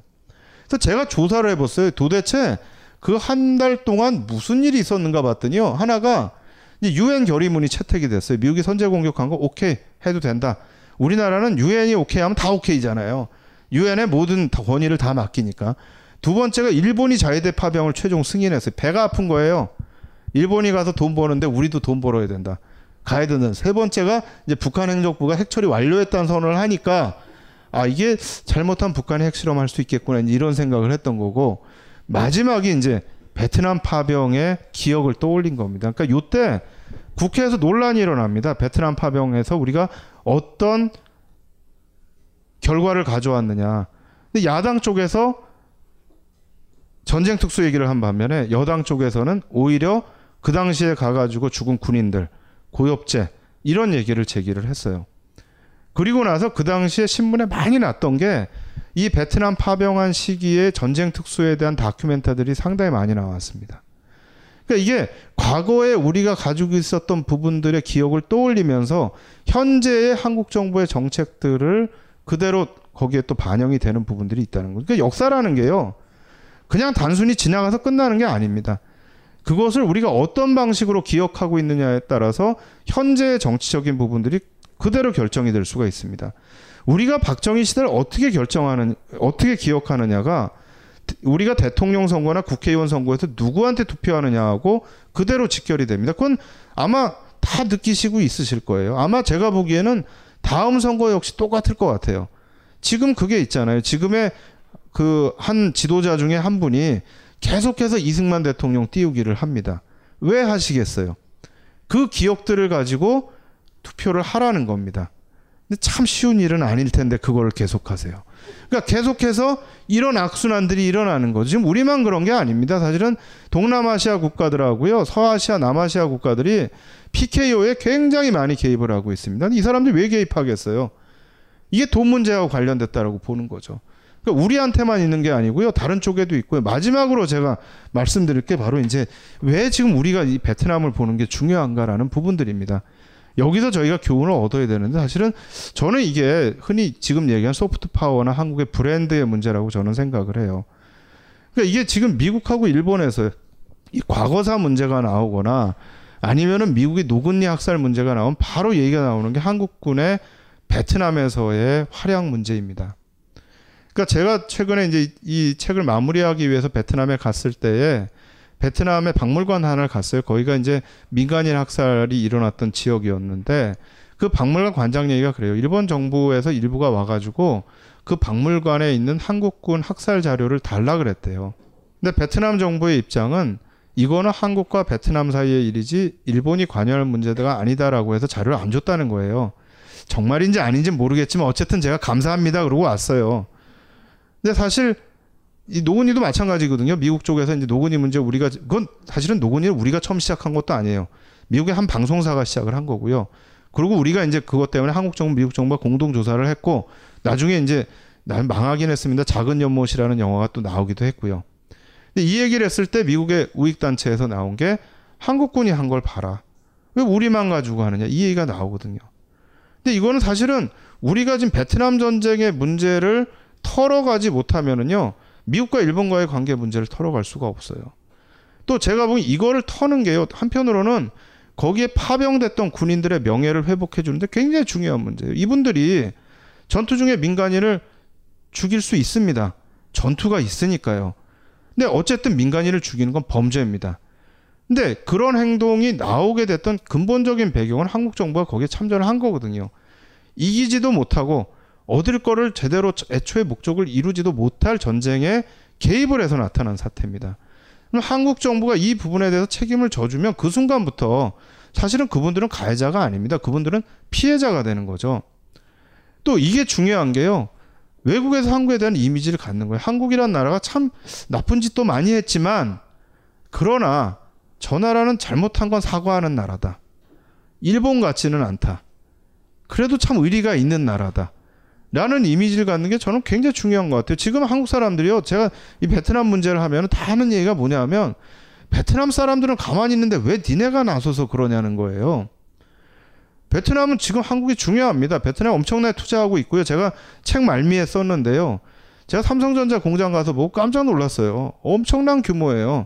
그래서 제가 조사를 해봤어요. 도대체 그 한 달 동안 무슨 일이 있었는가 봤더니요. 하나가 유엔 결의문이 채택이 됐어요. 미국이 선제 공격한 거 오케이 해도 된다. 우리나라는 유엔이 오케이 하면 다 오케이잖아요. 유엔의 모든 다- 권위를 다 맡기니까. 두 번째가 일본이 자위대 파병을 최종 승인했어요. 배가 아픈 거예요. 일본이 가서 돈 버는데 우리도 돈 벌어야 된다. 가야 되는 세 번째가 이제 북한 행정부가 핵처리 완료했다는 선언을 하니까 아 이게 잘못한 북한이 핵실험할 수 있겠구나 이런 생각을 했던 거고 마지막이 이제 베트남 파병의 기억을 떠올린 겁니다. 그러니까 요때 국회에서 논란이 일어납니다. 베트남 파병에서 우리가 어떤 결과를 가져왔느냐. 근데 야당 쪽에서 전쟁 특수 얘기를 한 반면에 여당 쪽에서는 오히려 그 당시에 가가지고 죽은 군인들 고엽제 이런 얘기를 제기를 했어요. 그리고 나서 그 당시에 신문에 많이 났던 게 이 베트남 파병한 시기에 전쟁 특수에 대한 다큐멘터들이 상당히 많이 나왔습니다. 그러니까 이게 과거에 우리가 가지고 있었던 부분들의 기억을 떠올리면서 현재의 한국 정부의 정책들을 그대로 거기에 또 반영이 되는 부분들이 있다는 거죠. 그러니까 역사라는 게요. 그냥 단순히 지나가서 끝나는 게 아닙니다. 그것을 우리가 어떤 방식으로 기억하고 있느냐에 따라서 현재의 정치적인 부분들이 그대로 결정이 될 수가 있습니다. 우리가 박정희 시대를 어떻게 결정하는 어떻게 기억하느냐가 우리가 대통령 선거나 국회의원 선거에서 누구한테 투표하느냐하고 그대로 직결이 됩니다. 그건 아마 다 느끼시고 있으실 거예요. 아마 제가 보기에는 다음 선거 역시 똑같을 것 같아요. 지금 그게 있잖아요. 지금의 그 한 지도자 중에 한 분이 계속해서 이승만 대통령 띄우기를 합니다. 왜 하시겠어요? 그 기억들을 가지고 투표를 하라는 겁니다. 근데 참 쉬운 일은 아닐 텐데 그걸 계속하세요. 그러니까 계속해서 이런 악순환들이 일어나는 거죠. 지금 우리만 그런 게 아닙니다. 사실은 동남아시아 국가들하고요, 서아시아, 남아시아 국가들이 PKO에 굉장히 많이 개입을 하고 있습니다. 이 사람들이 왜 개입하겠어요? 이게 돈 문제하고 관련됐다라고 보는 거죠. 그러니까 우리한테만 있는 게 아니고요. 다른 쪽에도 있고요. 마지막으로 제가 말씀드릴 게 바로 이제 왜 지금 우리가 이 베트남을 보는 게 중요한가라는 부분들입니다. 여기서 저희가 교훈을 얻어야 되는데 사실은 저는 이게 흔히 지금 얘기한 소프트 파워나 한국의 브랜드의 문제라고 저는 생각을 해요. 그러니까 이게 지금 미국하고 일본에서 이 과거사 문제가 나오거나 아니면은 미국의 노근리 학살 문제가 나오면 바로 얘기가 나오는 게 한국군의 베트남에서의 활약 문제입니다. 그러니까 제가 최근에 이제 이 책을 마무리하기 위해서 베트남에 갔을 때에 베트남의 박물관 하나를 갔어요. 거기가 이제 민간인 학살이 일어났던 지역이었는데 그 박물관 관장 얘기가 그래요. 일본 정부에서 일부가 와가지고 그 박물관에 있는 한국군 학살 자료를 달라 그랬대요. 근데 베트남 정부의 입장은 이거는 한국과 베트남 사이의 일이지 일본이 관여할 문제가 아니다라고 해서 자료를 안 줬다는 거예요. 정말인지 아닌지 모르겠지만 어쨌든 제가 감사합니다 그러고 왔어요. 근데 사실 이 노건이도 마찬가지거든요. 미국 쪽에서 이제 노건이 문제 우리가 그건 사실은 노건이를 우리가 처음 시작한 것도 아니에요. 미국의 한 방송사가 시작을 한 거고요. 그리고 우리가 이제 그것 때문에 한국 정부, 미국 정부가 공동 조사를 했고 나중에 이제 난 망하긴 했습니다. 작은 연못이라는 영화가 또 나오기도 했고요. 근데 이 얘기를 했을 때 미국의 우익 단체에서 나온 게 한국군이 한 걸 봐라. 왜 우리만 가지고 하느냐 이 얘기가 나오거든요. 근데 이거는 사실은 우리가 지금 베트남 전쟁의 문제를 털어가지 못하면은요. 미국과 일본과의 관계 문제를 털어갈 수가 없어요. 또 제가 보기 이거를 터는 게요. 한편으로는 거기에 파병됐던 군인들의 명예를 회복해 주는데 굉장히 중요한 문제예요. 이분들이 전투 중에 민간인을 죽일 수 있습니다. 전투가 있으니까요. 근데 어쨌든 민간인을 죽이는 건 범죄입니다. 근데 그런 행동이 나오게 됐던 근본적인 배경은 한국 정부가 거기에 참전을 한 거거든요. 이기지도 못하고 얻을 거를 제대로 애초에 목적을 이루지도 못할 전쟁에 개입을 해서 나타난 사태입니다. 한국 정부가 이 부분에 대해서 책임을 져주면 그 순간부터 사실은 그분들은 가해자가 아닙니다. 그분들은 피해자가 되는 거죠. 또 이게 중요한 게요. 외국에서 한국에 대한 이미지를 갖는 거예요. 한국이란 나라가 참 나쁜 짓도 많이 했지만 그러나 저 나라는 잘못한 건 사과하는 나라다. 일본 같지는 않다. 그래도 참 의리가 있는 나라다. 라는 이미지를 갖는 게 저는 굉장히 중요한 것 같아요. 지금 한국 사람들이요. 제가 이 베트남 문제를 하면 다 하는 얘기가 뭐냐면 베트남 사람들은 가만히 있는데 왜 니네가 나서서 그러냐는 거예요. 베트남은 지금 한국이 중요합니다. 베트남 엄청나게 투자하고 있고요. 제가 책 말미에 썼는데요. 제가 삼성전자 공장 가서 보고 깜짝 놀랐어요. 엄청난 규모예요.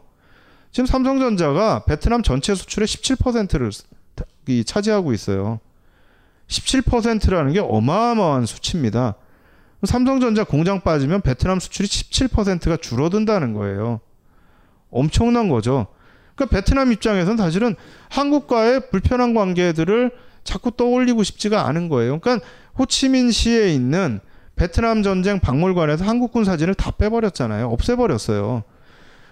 지금 삼성전자가 베트남 전체 수출의 17%를 차지하고 있어요. 17%라는 게 어마어마한 수치입니다. 삼성전자 공장 빠지면 베트남 수출이 17%가 줄어든다는 거예요. 엄청난 거죠. 그러니까 베트남 입장에서는 사실은 한국과의 불편한 관계들을 자꾸 떠올리고 싶지가 않은 거예요. 그러니까 호치민시에 있는 베트남 전쟁 박물관에서 한국군 사진을 다 빼버렸잖아요. 없애버렸어요.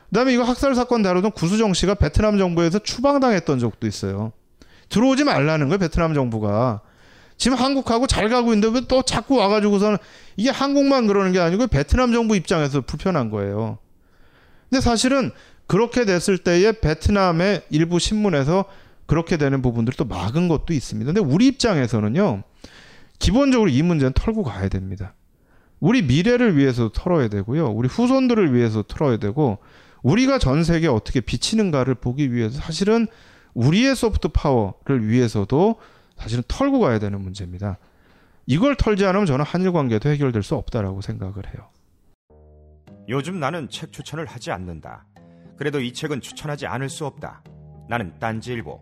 그다음에 이거 학살 사건 다루던 구수정 씨가 베트남 정부에서 추방당했던 적도 있어요. 들어오지 말라는 거예요, 베트남 정부가. 지금 한국하고 잘 가고 있는데 왜 또 자꾸 와가지고서는 이게 한국만 그러는 게 아니고 베트남 정부 입장에서 불편한 거예요. 근데 사실은 그렇게 됐을 때에 베트남의 일부 신문에서 그렇게 되는 부분들을 또 막은 것도 있습니다. 근데 우리 입장에서는요, 기본적으로 이 문제는 털고 가야 됩니다. 우리 미래를 위해서 털어야 되고요. 우리 후손들을 위해서 털어야 되고, 우리가 전 세계에 어떻게 비치는가를 보기 위해서 사실은 우리의 소프트 파워를 위해서도 사실은 털고 가야 되는 문제입니다. 이걸 털지 않으면 저는 한일 관계도 해결될 수 없다라고 생각을 해요. 요즘 나는 책 추천을 하지 않는다. 그래도 이 책은 추천하지 않을 수 없다. 나는 딴지일보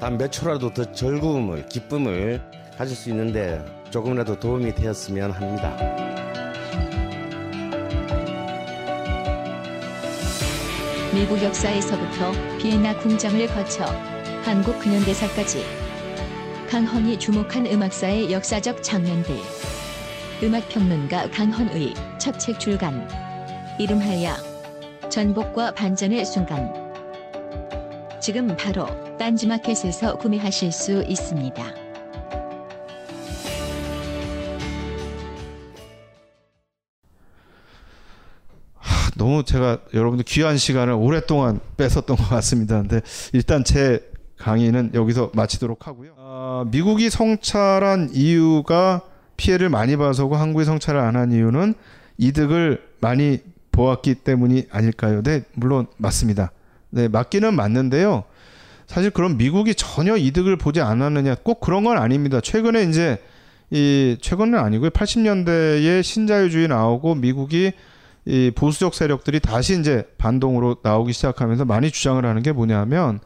단 몇 초라도 더 즐거움을 기쁨을 가질 수 있는데 조금이라도 도움이 되었으면 합니다. 미국 역사에서부터 비엔나 궁장을 거쳐 한국 근현대사까지 강헌이 주목한 음악사의 역사적 장면들. 음악평론가 강헌의 첫 책 출간 이름하여 전복과 반전의 순간 지금 바로 딴지마켓에서 구매하실 수 있습니다. 너무 제가 여러분들 귀한 시간을 오랫동안 뺏었던 것 같습니다. 근데 일단 제 강의는 여기서 마치도록 하고요. 어, 미국이 성찰한 이유가 피해를 많이 봐서고 한국이 성찰을 안 한 이유는 이득을 많이 보았기 때문이 아닐까요? 네, 물론 맞습니다. 네, 맞기는 맞는데요. 사실 그럼 미국이 전혀 이득을 보지 않았느냐? 꼭 그런 건 아닙니다. 최근에 이제 이 최근은 아니고요. 80년대에 신자유주의 나오고 미국이 이 보수적 세력들이 다시 이제 반동으로 나오기 시작하면서 많이 주장을 하는 게 뭐냐면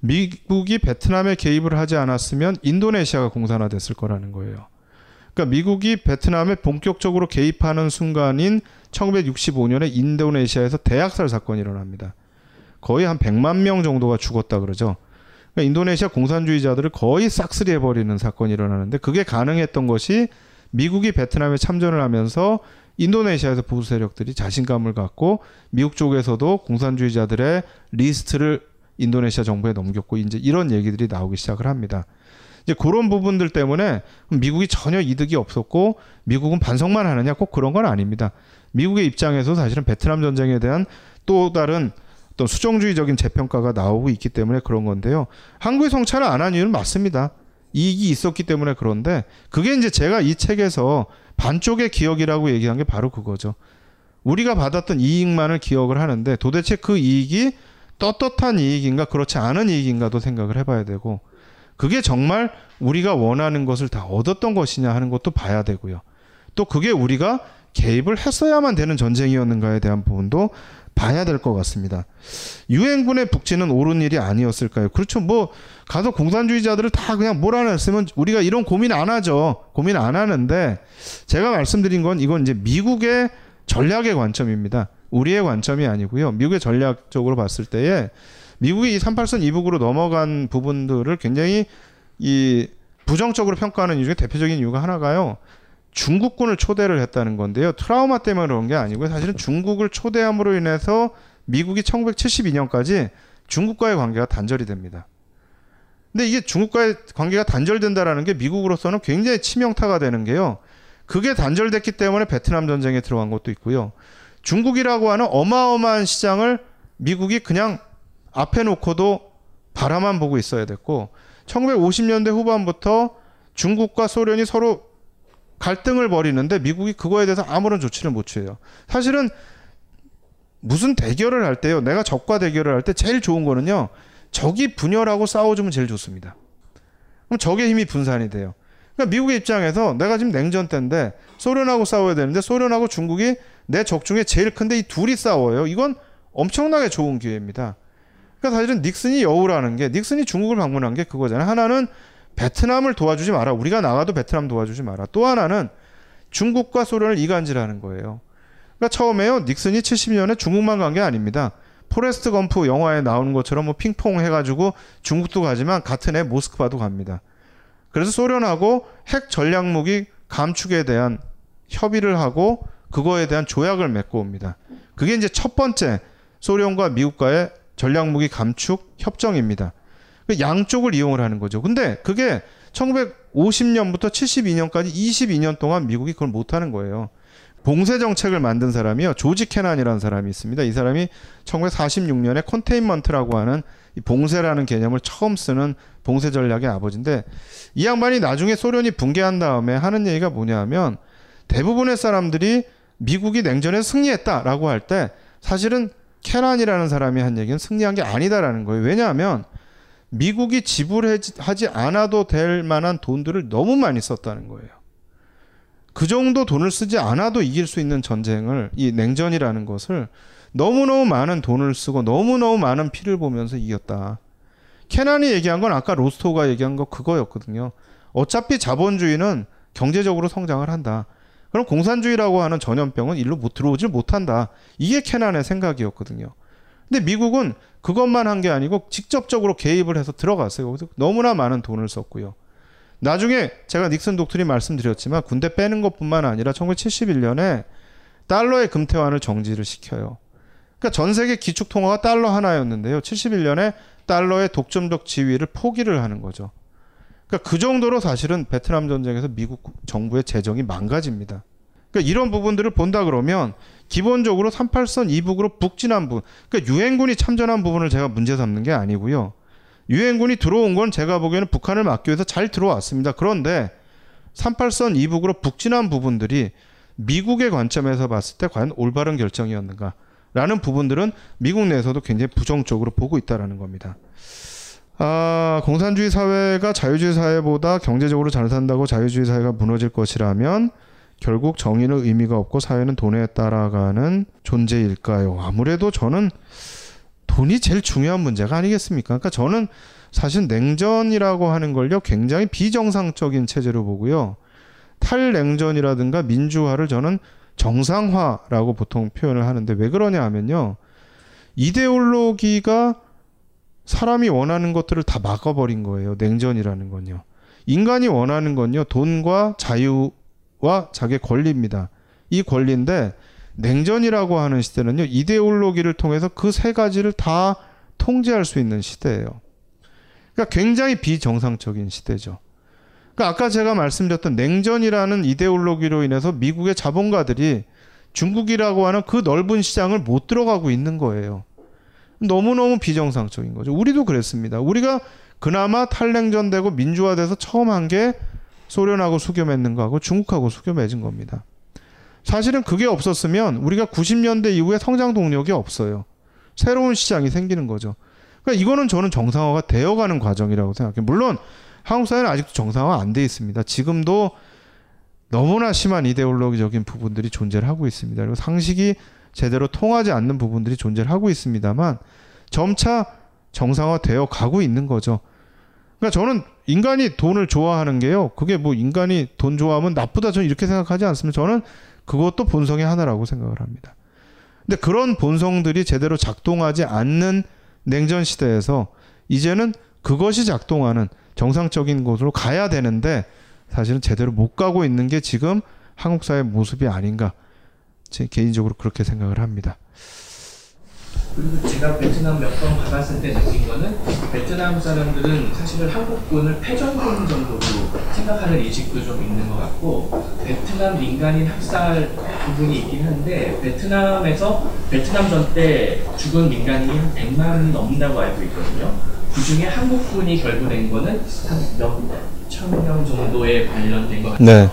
미국이 베트남에 개입을 하지 않았으면 인도네시아가 공산화됐을 거라는 거예요. 그러니까 미국이 베트남에 본격적으로 개입하는 순간인 1965년에 인도네시아에서 대학살 사건이 일어납니다. 거의 한 100만 명 정도가 죽었다 그러죠. 그러니까 인도네시아 공산주의자들을 거의 싹쓸이 해버리는 사건이 일어나는데 그게 가능했던 것이 미국이 베트남에 참전을 하면서 인도네시아에서 보수 세력들이 자신감을 갖고 미국 쪽에서도 공산주의자들의 리스트를 인도네시아 정부에 넘겼고 이제 이런 얘기들이 나오기 시작을 합니다. 이제 그런 부분들 때문에 미국이 전혀 이득이 없었고 미국은 반성만 하느냐 꼭 그런 건 아닙니다. 미국의 입장에서 사실은 베트남 전쟁에 대한 또 다른 어떤 수정주의적인 재평가가 나오고 있기 때문에 그런 건데요. 한국의 성찰을 안 한 이유는 맞습니다. 이익이 있었기 때문에 그런데 그게 이제 제가 이 책에서 반쪽의 기억이라고 얘기한 게 바로 그거죠. 우리가 받았던 이익만을 기억을 하는데 도대체 그 이익이 떳떳한 이익인가 그렇지 않은 이익인가도 생각을 해봐야 되고 그게 정말 우리가 원하는 것을 다 얻었던 것이냐 하는 것도 봐야 되고요. 또 그게 우리가 개입을 했어야만 되는 전쟁이었는가에 대한 부분도 봐야 될 것 같습니다. 유엔군의 북진은 옳은 일이 아니었을까요? 그렇죠. 뭐 가서 공산주의자들을 다 그냥 몰아냈으면 우리가 이런 고민 안 하죠. 고민 안 하는데 제가 말씀드린 건 이건 이제 미국의 전략의 관점입니다. 우리의 관점이 아니고요. 미국의 전략적으로 봤을 때에 미국이 이 38선 이북으로 넘어간 부분들을 굉장히 이 부정적으로 평가하는 이유 중에 대표적인 이유가 하나가요. 중국군을 초대를 했다는 건데요. 트라우마 때문에 그런 게 아니고요. 사실은 중국을 초대함으로 인해서 미국이 1972년까지 중국과의 관계가 단절이 됩니다. 근데 이게 중국과의 관계가 단절된다라는 게 미국으로서는 굉장히 치명타가 되는 게요. 그게 단절됐기 때문에 베트남 전쟁에 들어간 것도 있고요. 중국이라고 하는 어마어마한 시장을 미국이 그냥 앞에 놓고도 바라만 보고 있어야 됐고 1950년대 후반부터 중국과 소련이 서로 갈등을 벌이는데 미국이 그거에 대해서 아무런 조치를 못 취해요. 사실은 무슨 대결을 할 때요. 내가 적과 대결을 할 때 제일 좋은 거는요. 적이 분열하고 싸워주면 제일 좋습니다. 그럼 적의 힘이 분산이 돼요. 그러니까 미국의 입장에서 내가 지금 냉전 때인데 소련하고 싸워야 되는데 소련하고 중국이 내 적 중에 제일 큰데 이 둘이 싸워요. 이건 엄청나게 좋은 기회입니다. 그러니까 사실은 닉슨이 여우라는 게 닉슨이 중국을 방문한 게 그거잖아요. 하나는 베트남을 도와주지 마라. 우리가 나가도 베트남 도와주지 마라. 또 하나는 중국과 소련을 이간질하는 거예요. 그러니까 처음에요. 닉슨이 70년에 중국만 간 게 아닙니다. 포레스트 검프 영화에 나오는 것처럼 뭐 핑퐁 해가지고 중국도 가지만 같은 해 모스크바도 갑니다. 그래서 소련하고 핵 전략 무기 감축에 대한 협의를 하고 그거에 대한 조약을 맺고 옵니다. 그게 이제 첫 번째 소련과 미국과의 전략 무기 감축 협정입니다. 그 양쪽을 이용을 하는 거죠. 근데 그게 1950년부터 72년까지 22년 동안 미국이 그걸 못 하는 거예요. 봉쇄 정책을 만든 사람이요. 조지 캐난이라는 사람이 있습니다. 이 사람이 1946년에 컨테인먼트라고 하는 이 봉쇄라는 개념을 처음 쓰는 봉쇄 전략의 아버지인데 이 양반이 나중에 소련이 붕괴한 다음에 하는 얘기가 뭐냐면 대부분의 사람들이 미국이 냉전에 승리했다라고 할 때 사실은 캐란이라는 사람이 한 얘기는 승리한 게 아니다라는 거예요. 왜냐하면 미국이 지불하지 않아도 될 만한 돈들을 너무 많이 썼다는 거예요. 그 정도 돈을 쓰지 않아도 이길 수 있는 전쟁을 이 냉전이라는 것을 너무너무 많은 돈을 쓰고 너무너무 많은 피를 보면서 이겼다. 캐난이 얘기한 건 아까 로스토가 얘기한 거 그거였거든요. 어차피 자본주의는 경제적으로 성장을 한다. 그럼 공산주의라고 하는 전염병은 일로 못 들어오질 못한다. 이게 캐난의 생각이었거든요. 근데 미국은 그것만 한 게 아니고 직접적으로 개입을 해서 들어갔어요. 너무나 많은 돈을 썼고요. 나중에 제가 닉슨 독트린 말씀드렸지만 군대 빼는 것뿐만 아니라 1971년에 달러의 금태환을 정지를 시켜요. 그러니까 전 세계 기축 통화가 달러 하나였는데요. 71년에 달러의 독점적 지위를 포기를 하는 거죠. 그러니까 그 정도로 사실은 베트남 전쟁에서 미국 정부의 재정이 망가집니다. 그러니까 이런 부분들을 본다 그러면 기본적으로 38선 이북으로 북진한 부분, 그러니까 유엔군이 참전한 부분을 제가 문제 삼는 게 아니고요. 유엔군이 들어온 건 제가 보기에는 북한을 막기 위해서 잘 들어왔습니다. 그런데 38선 이북으로 북진한 부분들이 미국의 관점에서 봤을 때 과연 올바른 결정이었는가? 라는 부분들은 미국 내에서도 굉장히 부정적으로 보고 있다라는 겁니다. 아, 공산주의 사회가 자유주의 사회보다 경제적으로 잘 산다고 자유주의 사회가 무너질 것이라면 결국 정의는 의미가 없고 사회는 돈에 따라가는 존재일까요? 아무래도 저는 돈이 제일 중요한 문제가 아니겠습니까? 그러니까 저는 사실 냉전이라고 하는 걸요 굉장히 비정상적인 체제로 보고요. 탈냉전이라든가 민주화를 저는 정상화라고 보통 표현을 하는데 왜 그러냐 하면요. 이데올로기가 사람이 원하는 것들을 다 막아버린 거예요. 냉전이라는 건요. 인간이 원하는 건요. 돈과 자유 와 자기 권리입니다. 이 권리인데 냉전이라고 하는 시대는요. 이데올로기를 통해서 그 세 가지를 다 통제할 수 있는 시대예요. 그러니까 굉장히 비정상적인 시대죠. 그러니까 아까 제가 말씀드렸던 냉전이라는 이데올로기로 인해서 미국의 자본가들이 중국이라고 하는 그 넓은 시장을 못 들어가고 있는 거예요. 너무너무 비정상적인 거죠. 우리도 그랬습니다. 우리가 그나마 탈냉전 되고 민주화돼서 처음 한 게 소련하고 수교 맺는 거하고 중국하고 수교 맺은 겁니다. 사실은 그게 없었으면 우리가 90년대 이후에 성장 동력이 없어요. 새로운 시장이 생기는 거죠. 그러니까 이거는 저는 정상화가 되어가는 과정이라고 생각해요. 물론 한국 사회는 아직도 정상화 안 돼 있습니다. 지금도 너무나 심한 이데올로기적인 부분들이 존재를 하고 있습니다. 그리고 상식이 제대로 통하지 않는 부분들이 존재를 하고 있습니다만 점차 정상화되어 가고 있는 거죠. 그러니까 저는 인간이 돈을 좋아하는 게요. 그게 뭐 인간이 돈 좋아하면 나쁘다 저는 이렇게 생각하지 않습니다. 저는 그것도 본성의 하나라고 생각을 합니다. 근데 그런 본성들이 제대로 작동하지 않는 냉전 시대에서 이제는 그것이 작동하는 정상적인 곳으로 가야 되는데 사실은 제대로 못 가고 있는 게 지금 한국 사회 모습이 아닌가 제 개인적으로 그렇게 생각을 합니다. 그리고 제가 베트남 몇 번 가봤을 때 느낀 거는 베트남 사람들은 사실은 한국군을 패전군 정도로 생각하는 인식도 좀 있는 것 같고 베트남 민간인 학살 부분이 있긴 한데 베트남에서 베트남 전 때 죽은 민간인이 한 100만 넘는다고 알고 있거든요. 그 중에 한국군이 결부된 거는 한 몇 천 명 정도에 관련된 것 같아요. 네.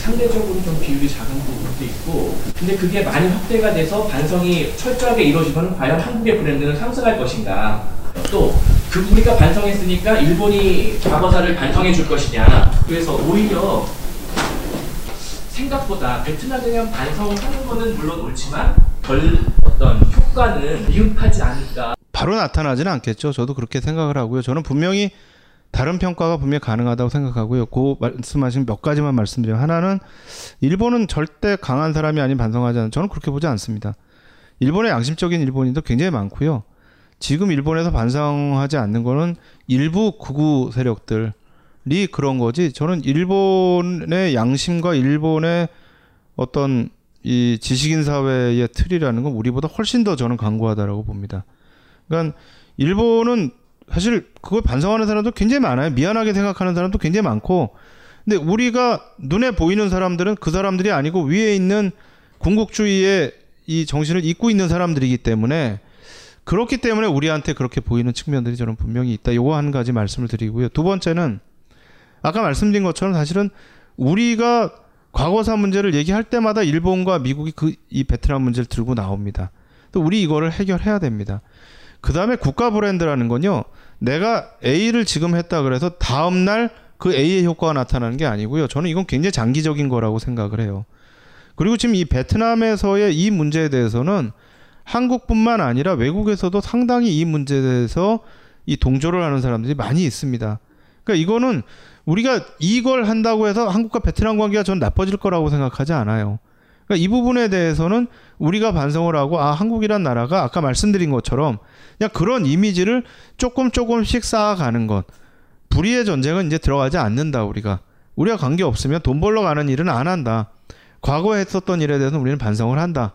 상대적으로 좀 비율이 작은 부분도 있고 근데 그게 많이 확대가 돼서 반성이 철저하게 이루어지면 과연 한국의 브랜드는 상승할 것인가 또 그 우리가 반성했으니까 일본이 과거사를 반성해 줄 것이냐 그래서 오히려 생각보다 베트남에 대한 반성을 하는 거는 물론 옳지만 별 어떤 효과는 미흡하지 않을까 바로 나타나지는 않겠죠. 저도 그렇게 생각을 하고요. 저는 분명히 다른 평가가 분명히 가능하다고 생각하고요. 그 말씀하신 몇 가지만 말씀드리면 하나는 일본은 절대 강한 사람이 아닌 반성하지 않는 저는 그렇게 보지 않습니다. 일본의 양심적인 일본인도 굉장히 많고요. 지금 일본에서 반성하지 않는 거는 일부 극우 세력들이 그런 거지. 저는 일본의 양심과 일본의 어떤 이 지식인 사회의 틀이라는 건 우리보다 훨씬 더 저는 강고하다라고 봅니다. 그러니까 일본은 사실 그걸 반성하는 사람도 굉장히 많아요. 미안하게 생각하는 사람도 굉장히 많고. 근데 우리가 눈에 보이는 사람들은 그 사람들이 아니고 위에 있는 군국주의의 이 정신을 잇고 있는 사람들이기 때문에 그렇기 때문에 우리한테 그렇게 보이는 측면들이 저는 분명히 있다. 요거 한 가지 말씀을 드리고요. 두 번째는 아까 말씀드린 것처럼 사실은 우리가 과거사 문제를 얘기할 때마다 일본과 미국이 그 이 베트남 문제를 들고 나옵니다. 또 우리 이거를 해결해야 됩니다. 그 다음에 국가 브랜드라는 건요. 내가 A를 지금 했다 그래서 다음 날 그 A의 효과가 나타나는 게 아니고요. 저는 이건 굉장히 장기적인 거라고 생각을 해요. 그리고 지금 이 베트남에서의 이 문제에 대해서는 한국뿐만 아니라 외국에서도 상당히 이 문제에 대해서 이 동조를 하는 사람들이 많이 있습니다. 그러니까 이거는 우리가 이걸 한다고 해서 한국과 베트남 관계가 전 나빠질 거라고 생각하지 않아요. 그러니까 이 부분에 대해서는 우리가 반성을 하고 아 한국이란 나라가 아까 말씀드린 것처럼 그냥 그런 이미지를 조금 조금씩 쌓아가는 것. 불의의 전쟁은 이제 들어가지 않는다 우리가. 우리가 관계 없으면 돈 벌러 가는 일은 안 한다. 과거에 했었던 일에 대해서는 우리는 반성을 한다.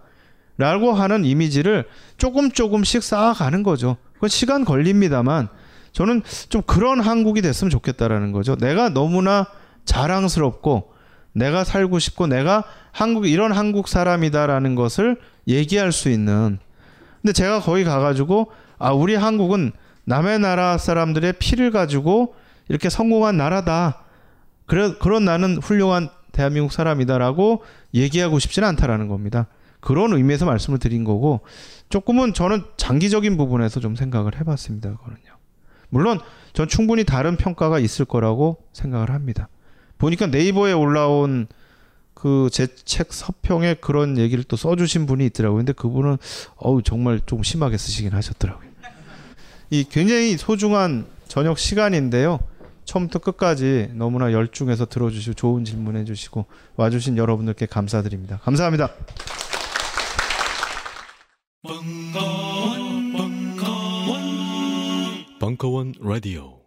라고 하는 이미지를 조금 조금씩 쌓아가는 거죠. 그건 시간 걸립니다만 저는 좀 그런 한국이 됐으면 좋겠다라는 거죠. 내가 너무나 자랑스럽고 내가 살고 싶고 내가 한국 이런 한국 사람이다라는 것을 얘기할 수 있는. 근데 제가 거기 가가지고 아 우리 한국은 남의 나라 사람들의 피를 가지고 이렇게 성공한 나라다. 그래 그런 나는 훌륭한 대한민국 사람이다라고 얘기하고 싶지는 않다라는 겁니다. 그런 의미에서 말씀을 드린 거고 조금은 저는 장기적인 부분에서 좀 생각을 해봤습니다. 그거는요. 물론 전 충분히 다른 평가가 있을 거라고 생각을 합니다. 보니까 네이버에 올라온 그 제 책 서평에 그런 얘기를 또 써주신 분이 있더라고요. 근데 그분은 어우 정말 좀 심하게 쓰시긴 하셨더라고요. 이 굉장히 소중한 저녁 시간인데요. 처음부터 끝까지 너무나 열중해서 들어주시고 좋은 질문해 주시고 와주신 여러분들께 감사드립니다. 감사합니다. 벙커원, 벙커원, 벙커원 라디오.